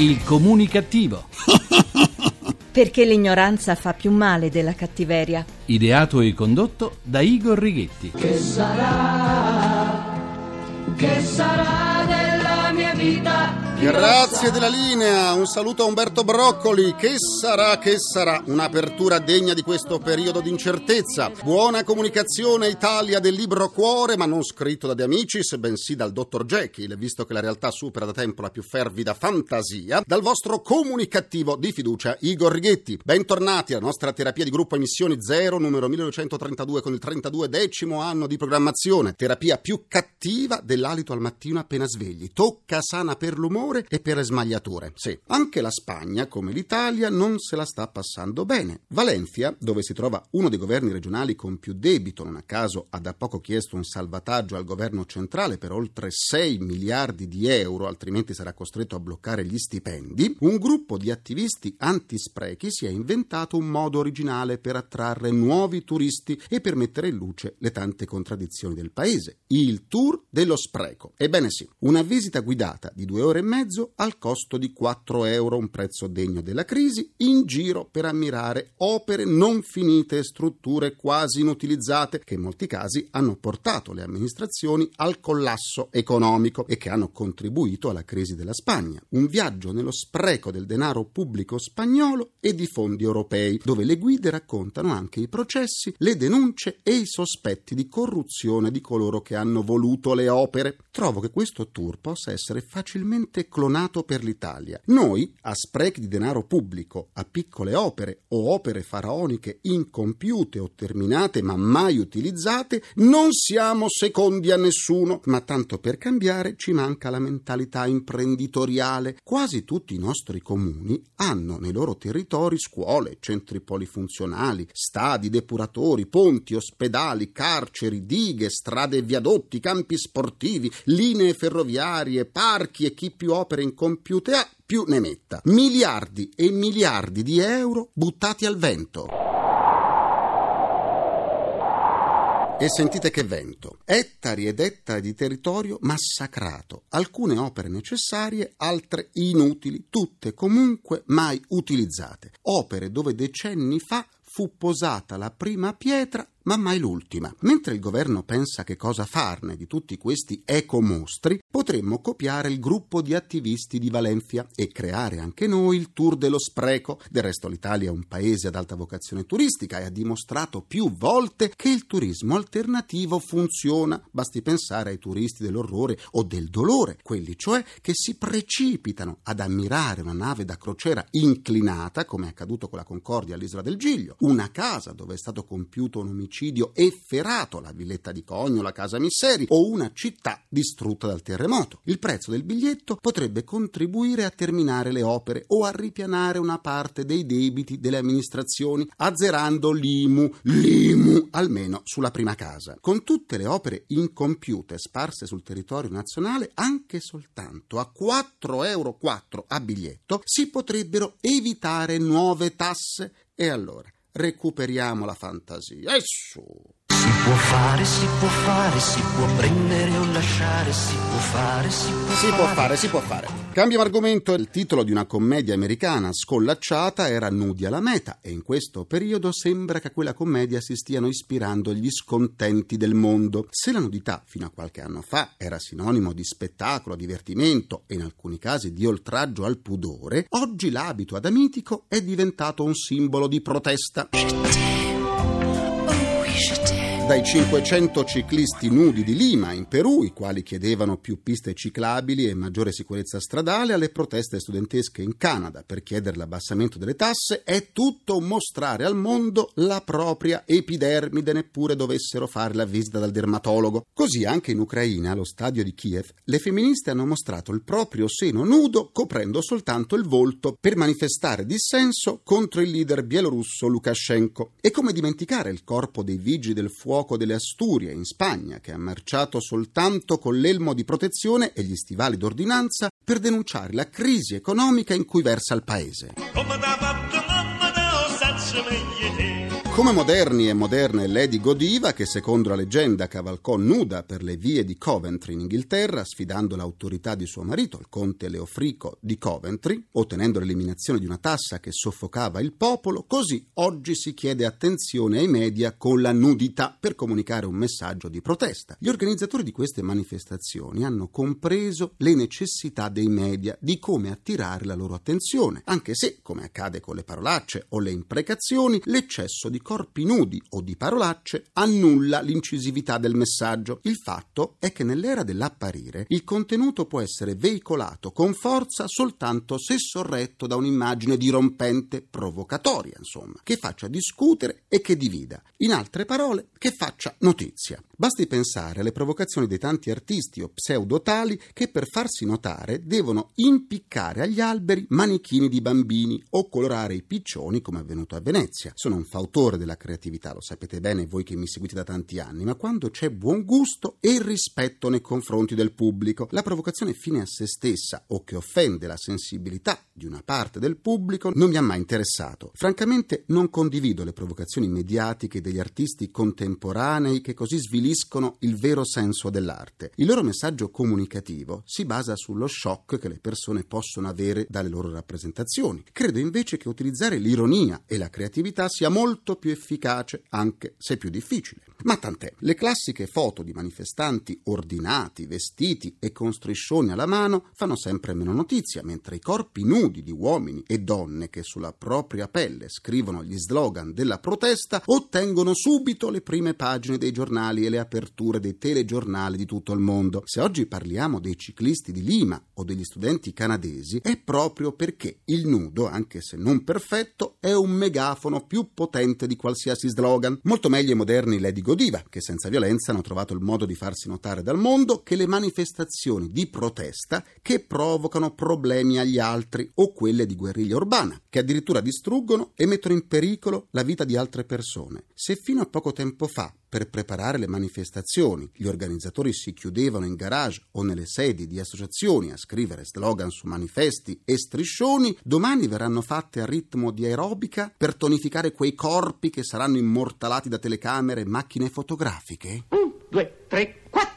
Il comunicativo. Perché l'ignoranza fa più male della cattiveria. Ideato e condotto da Igor Righetti. Che sarà? Che sarà della mia vita? Grazie della linea, un saluto a Umberto Broccoli. Che sarà, che sarà? Un'apertura degna di questo periodo di incertezza. Buona comunicazione Italia del libro Cuore, ma non scritto da De Amicis, bensì dal dottor Jekyll, visto che la realtà supera da tempo la più fervida fantasia, dal vostro comunicativo di fiducia Igor Righetti. Bentornati alla nostra terapia di gruppo Emissioni 0, numero 1932 con il 32 decimo anno di programmazione. Terapia più cattiva dell'alito al mattino appena svegli. Tocca sana per l'umore e per smagliature. Sì, anche la Spagna, come l'Italia, non se la sta passando bene. Valencia, dove si trova uno dei governi regionali con più debito, non a caso ha da poco chiesto un salvataggio al governo centrale per oltre 6 miliardi di euro, altrimenti sarà costretto a bloccare gli stipendi, un gruppo di attivisti antisprechi si è inventato un modo originale per attrarre nuovi turisti e per mettere in luce le tante contraddizioni del paese. Il tour dello spreco. Ebbene sì, una visita guidata di due ore e mezza mezzo al costo di 4 euro, un prezzo degno della crisi, in giro per ammirare opere non finite e strutture quasi inutilizzate che in molti casi hanno portato le amministrazioni al collasso economico e che hanno contribuito alla crisi della Spagna. Un viaggio nello spreco del denaro pubblico spagnolo e di fondi europei, dove le guide raccontano anche i processi, le denunce e i sospetti di corruzione di coloro che hanno voluto le opere. Trovo che questo tour possa essere facilmente clonato per l'Italia. Noi, a sprechi di denaro pubblico, a piccole opere o opere faraoniche incompiute o terminate ma mai utilizzate, non siamo secondi a nessuno, ma tanto per cambiare ci manca la mentalità imprenditoriale. Quasi tutti i nostri comuni hanno nei loro territori scuole, centri polifunzionali, stadi, depuratori, ponti, ospedali, carceri, dighe, strade e viadotti, campi sportivi, linee ferroviarie, parchi e chi più opere incompiute ha, più ne metta. Miliardi e miliardi di euro buttati al vento. E sentite che vento. Ettari ed ettari di territorio massacrato. Alcune opere necessarie, altre inutili, tutte comunque mai utilizzate. Opere dove decenni fa fu posata la prima pietra ma mai l'ultima. Mentre il governo pensa che cosa farne di tutti questi ecomostri, potremmo copiare il gruppo di attivisti di Valencia e creare anche noi il tour dello spreco. Del resto l'Italia è un paese ad alta vocazione turistica e ha dimostrato più volte che il turismo alternativo funziona. Basti pensare ai turisti dell'orrore o del dolore, quelli cioè che si precipitano ad ammirare una nave da crociera inclinata, come è accaduto con la Concordia all'isola del Giglio, una casa dove è stato compiuto un omicidio omicidio efferato, la villetta di Cogno, la casa Misseri o una città distrutta dal terremoto. Il prezzo del biglietto potrebbe contribuire a terminare le opere o a ripianare una parte dei debiti delle amministrazioni, azzerando l'IMU, l'IMU almeno sulla prima casa. Con tutte le opere incompiute sparse sul territorio nazionale, anche soltanto a 4,4 euro a biglietto, si potrebbero evitare nuove tasse. E allora? Recuperiamo la fantasia. E su! Si può fare, si può fare, si può prendere o lasciare, si può fare, si può si fare. può fare, si può fare. Cambiamo argomento. Il titolo di una commedia americana scollacciata era Nudi alla meta e in questo periodo sembra che a quella commedia si stiano ispirando gli scontenti del mondo. Se la nudità fino a qualche anno fa era sinonimo di spettacolo, divertimento e in alcuni casi di oltraggio al pudore, oggi l'abito adamitico è diventato un simbolo di protesta. Dai 500 ciclisti nudi di Lima, in Perù, i quali chiedevano più piste ciclabili e maggiore sicurezza stradale, alle proteste studentesche in Canada per chiedere l'abbassamento delle tasse, è tutto mostrare al mondo la propria epidermide, neppure dovessero fare la visita dal dermatologo. Così anche in Ucraina, allo stadio di Kiev, le femministe hanno mostrato il proprio seno nudo coprendo soltanto il volto per manifestare dissenso contro il leader bielorusso Lukashenko. E come dimenticare il corpo dei vigili del fuoco fuoco delle Asturie in Spagna, che ha marciato soltanto con l'elmo di protezione e gli stivali d'ordinanza per denunciare la crisi economica in cui versa il paese. Come moderni e moderne Lady Godiva, che secondo la leggenda cavalcò nuda per le vie di Coventry in Inghilterra, sfidando l'autorità di suo marito, il conte Leofrico di Coventry, ottenendo l'eliminazione di una tassa che soffocava il popolo, così oggi si chiede attenzione ai media con la nudità per comunicare un messaggio di protesta. Gli organizzatori di queste manifestazioni hanno compreso le necessità dei media di come attirare la loro attenzione, anche se, come accade con le parolacce o le imprecazioni, l'eccesso di corpi nudi o di parolacce annulla l'incisività del messaggio. Il fatto è che nell'era dell'apparire il contenuto può essere veicolato con forza soltanto se sorretto da un'immagine dirompente, provocatoria, insomma, che faccia discutere e che divida. In altre parole, che faccia notizia. Basti pensare alle provocazioni dei tanti artisti o pseudotali che per farsi notare devono impiccare agli alberi manichini di bambini o colorare i piccioni come è avvenuto a Venezia. Sono un fautore della creatività, lo sapete bene voi che mi seguite da tanti anni, ma quando c'è buon gusto e rispetto nei confronti del pubblico, la provocazione fine a se stessa o che offende la sensibilità di una parte del pubblico non mi ha mai interessato. Francamente non condivido le provocazioni mediatiche degli artisti contemporanei che così sviliscono il vero senso dell'arte. Il loro messaggio comunicativo si basa sullo shock che le persone possono avere dalle loro rappresentazioni. Credo invece che utilizzare l'ironia e la creatività sia molto più efficace, anche se più difficile. Ma tant'è. Le classiche foto di manifestanti ordinati, vestiti e con striscioni alla mano fanno sempre meno notizia, mentre i corpi nudi di uomini e donne che sulla propria pelle scrivono gli slogan della protesta ottengono subito le prime pagine dei giornali e le aperture dei telegiornali di tutto il mondo. Se oggi parliamo dei ciclisti di Lima o degli studenti canadesi è proprio perché il nudo, anche se non perfetto, è un megafono più potente di qualsiasi slogan. Molto meglio i moderni Lady Godiva, che senza violenza hanno trovato il modo di farsi notare dal mondo, che le manifestazioni di protesta che provocano problemi agli altri o quelle di guerriglia urbana, che addirittura distruggono e mettono in pericolo la vita di altre persone. Se fino a poco tempo fa per preparare le manifestazioni. Gli organizzatori si chiudevano in garage o nelle sedi di associazioni a scrivere slogan su manifesti e striscioni. Domani verranno fatte a ritmo di aerobica per tonificare quei corpi che saranno immortalati da telecamere e macchine fotografiche. Un, due, tre, quattro.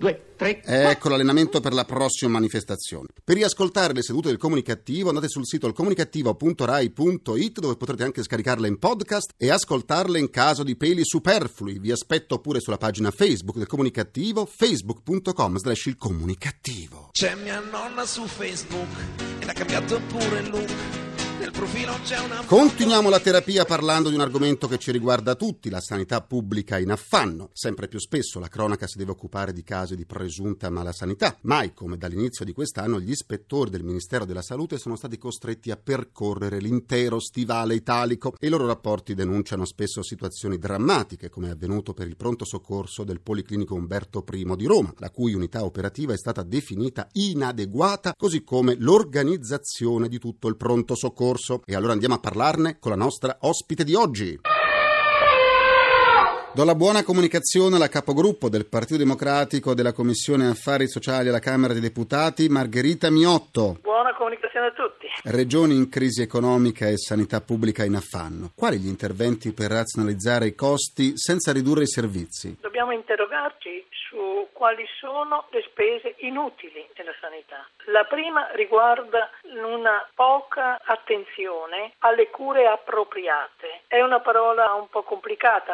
Due, tre. Ecco l'allenamento per la prossima manifestazione. Per riascoltare le sedute del comunicativo andate sul sito ilcomunicativo.rai.it dove potrete anche scaricarle in podcast e ascoltarle in caso di peli superflui. Vi aspetto pure sulla pagina Facebook del comunicativo facebook.com slash il comunicativo. C'è mia nonna su Facebook ed ha cambiato pure il look. Continuiamo la terapia parlando di un argomento che ci riguarda tutti, la sanità pubblica in affanno. Sempre più spesso la cronaca si deve occupare di casi di presunta malasanità. Mai come dall'inizio di quest'anno gli ispettori del Ministero della Salute sono stati costretti a percorrere l'intero stivale italico e i loro rapporti denunciano spesso situazioni drammatiche, come è avvenuto per il pronto soccorso del Policlinico Umberto I di Roma, la cui unità operativa è stata definita inadeguata, così come l'organizzazione di tutto il pronto soccorso. E allora andiamo a parlarne con la nostra ospite di oggi. Do la buona comunicazione alla capogruppo del Partito Democratico della Commissione Affari Sociali alla Camera dei Deputati, Margherita Miotto. Buona comunicazione a tutti. Regioni in crisi economica e sanità pubblica in affanno. Quali gli interventi per razionalizzare i costi senza ridurre i servizi? Dobbiamo interrogarci su quali sono le spese inutili nella sanità. La prima riguarda una poca attenzione alle cure appropriate. È una parola un po' complicata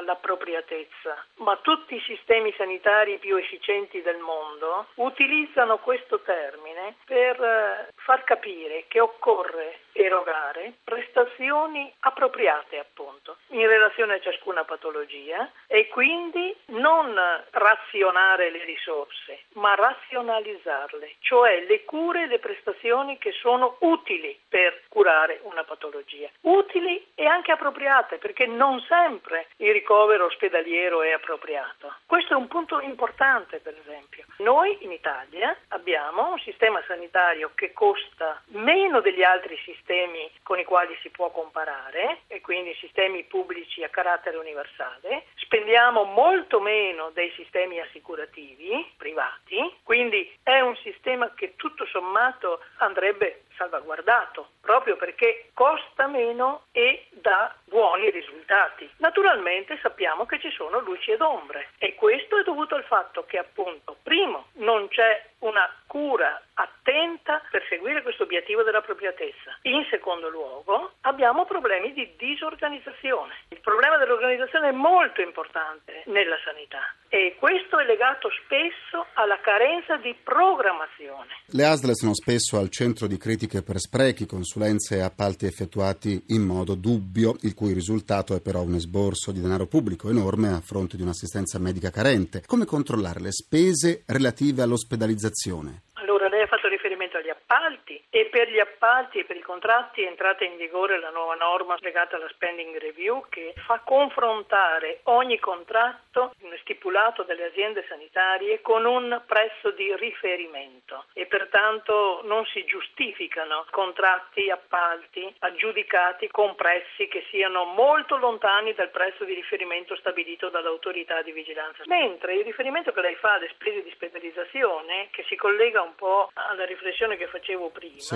l'appropriatezza, ma tutti i sistemi sanitari più efficienti del mondo utilizzano questo termine per eh, far capire che occorre erogare prestazioni appropriate appunto in relazione a ciascuna patologia e quindi non razionare le risorse ma razionalizzarle, cioè le cure e le prestazioni che sono utili per curare una patologia, utili e anche appropriate perché non sempre il ricovero ospedaliero è appropriato. Questo è un punto importante per esempio. Noi in Italia abbiamo un sistema sanitario che costa meno degli altri sistemi con i quali si può comparare e quindi sistemi pubblici a carattere universale, spendiamo molto meno dei sistemi assicurativi privati, quindi è un sistema che tutto sommato andrebbe salvaguardato proprio perché costa meno e dà buoni risultati. Naturalmente sappiamo che ci sono luci ed ombre e questo è dovuto al fatto che appunto, primo, non c'è una cura attenta per seguire questo obiettivo dell'appropriatezza. In secondo luogo, abbiamo problemi di disorganizzazione. Il problema dell'organizzazione è molto importante nella sanità e questo è legato spesso alla carenza di programmazione. Le ASL sono spesso al centro di critiche per sprechi, consulenze e appalti effettuati in modo dubbio, il cui risultato è però un esborso di denaro pubblico enorme a fronte di un'assistenza medica carente. Come controllare le spese relative all'ospedalizzazione? Allora, lei ha fatto riferimento agli appalti e per gli appalti e per i contratti è entrata in vigore la nuova norma legata alla spending review che fa confrontare ogni contratto stipulato dalle aziende sanitarie con un prezzo di riferimento e pertanto non si giustificano contratti, appalti aggiudicati con prezzi che siano molto lontani dal prezzo di riferimento stabilito dall'autorità di vigilanza. Mentre il riferimento che lei fa alle spese di specializzazione, che si collega un po' alla riflessione che facevo prima, Sì.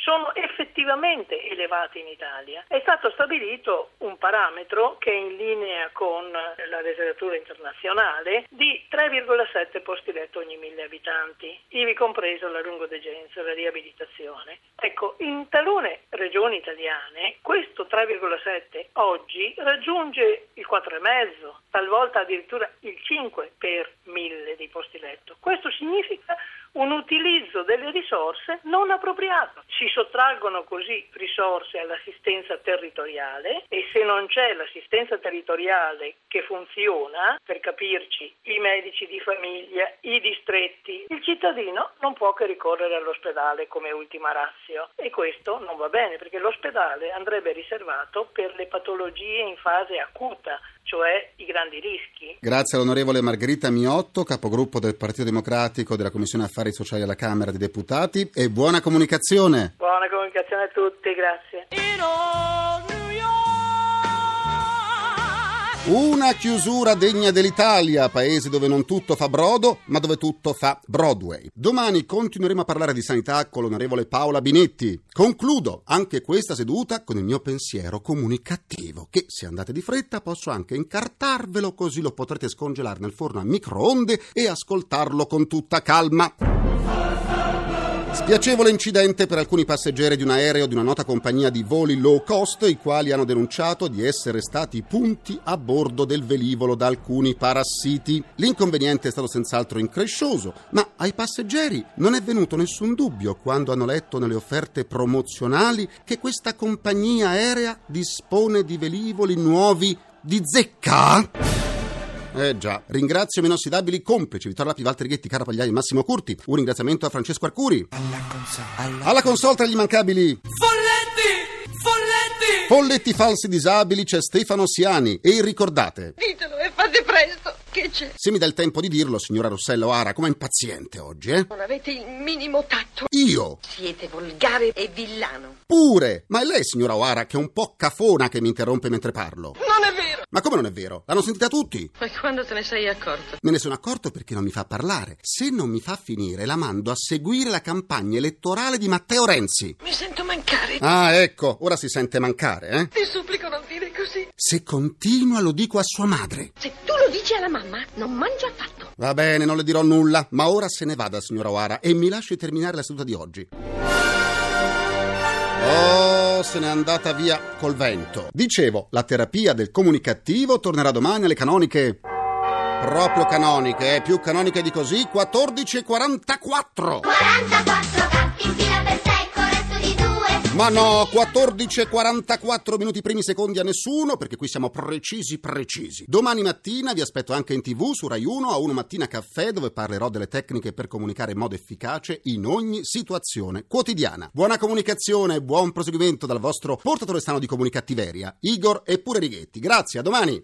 Sono effettivamente elevati in Italia. È stato stabilito un parametro che è in linea con la letteratura internazionale di 3,7 posti letto ogni mille abitanti, ivi compreso la lungodegenza la riabilitazione. Ecco, in talune regioni italiane questo 3,7 oggi raggiunge il 4,5, talvolta addirittura il 5 per mille di posti letto. Questo significa un utilizzo delle risorse non appropriato. Si sottraggono così risorse all'assistenza territoriale e se non c'è l'assistenza territoriale che funziona, per capirci, i medici di famiglia, i distretti, il cittadino non può che ricorrere all'ospedale come ultima razio e questo non va bene perché l'ospedale andrebbe riservato per le patologie in fase acuta, cioè i grandi rischi. Grazie all'onorevole Margherita Miotto, capogruppo del Partito Democratico della Commissione Affari Sociali alla Camera dei Deputati e buona comunicazione. Buona comunicazione a tutti, grazie. Una chiusura degna dell'Italia, paese dove non tutto fa brodo, ma dove tutto fa Broadway. Domani continueremo a parlare di sanità con l'onorevole Paola Binetti. Concludo anche questa seduta con il mio pensiero comunicativo, che se andate di fretta posso anche incartarvelo così lo potrete scongelare nel forno a microonde e ascoltarlo con tutta calma. Spiacevole incidente per alcuni passeggeri di un aereo di una nota compagnia di voli low cost, i quali hanno denunciato di essere stati punti a bordo del velivolo da alcuni parassiti. L'inconveniente è stato senz'altro increscioso, ma ai passeggeri non è venuto nessun dubbio quando hanno letto nelle offerte promozionali che questa compagnia aerea dispone di velivoli nuovi di zecca. Eh già, ringrazio i miei inossidabili complici Vittorio Lapi, Walter Ghetti, e Massimo Curti. Un ringraziamento a Francesco Arcuri. Alla console tra gli immancabili Folletti! Folletti! Folletti falsi disabili c'è Stefano Siani e ricordate, Ditelo e fate presto, che c'è? se mi dà il tempo di dirlo, signora Rossella O'Hara, come impaziente oggi, eh? Non avete il minimo tatto. Io, Siete volgare e villano. pure! Ma è lei, signora O'Hara, che è un po' cafona che mi interrompe mentre parlo. Non è vero! Ma come non è vero? L'hanno sentita tutti? Ma quando te ne sei accorto? Me ne sono accorto perché non mi fa parlare. Se non mi fa finire, la mando a seguire la campagna elettorale di Matteo Renzi. Mi sento mancare. Ah, ecco, ora si sente mancare, eh? Ti supplico non dire così. Se continua lo dico a sua madre. Se tu lo dici alla mamma, non mangi affatto. Va bene, non le dirò nulla, ma ora se ne vada, signora O'Hara, e mi lasci terminare la seduta di oggi. Oh, se n'è andata via col vento. Dicevo, la terapia del comunicativo tornerà domani alle canoniche. Proprio canoniche, eh, più canoniche di così, 14 e 44. 44 gatti in fila per due. Ma no, 14 e 44 minuti primi secondi a nessuno, perché qui siamo precisi precisi. Domani mattina vi aspetto anche in tv su Rai 1 a 1 Mattina Caffè, dove parlerò delle tecniche per comunicare in modo efficace in ogni situazione quotidiana. Buona comunicazione e buon proseguimento dal vostro portatore strano di comunicattiveria, Igor e pure Righetti. Grazie, a domani.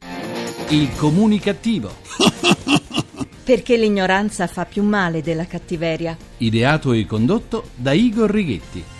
Il comunicativo. Perché l'ignoranza fa più male della cattiveria. Ideato e condotto da Igor Righetti.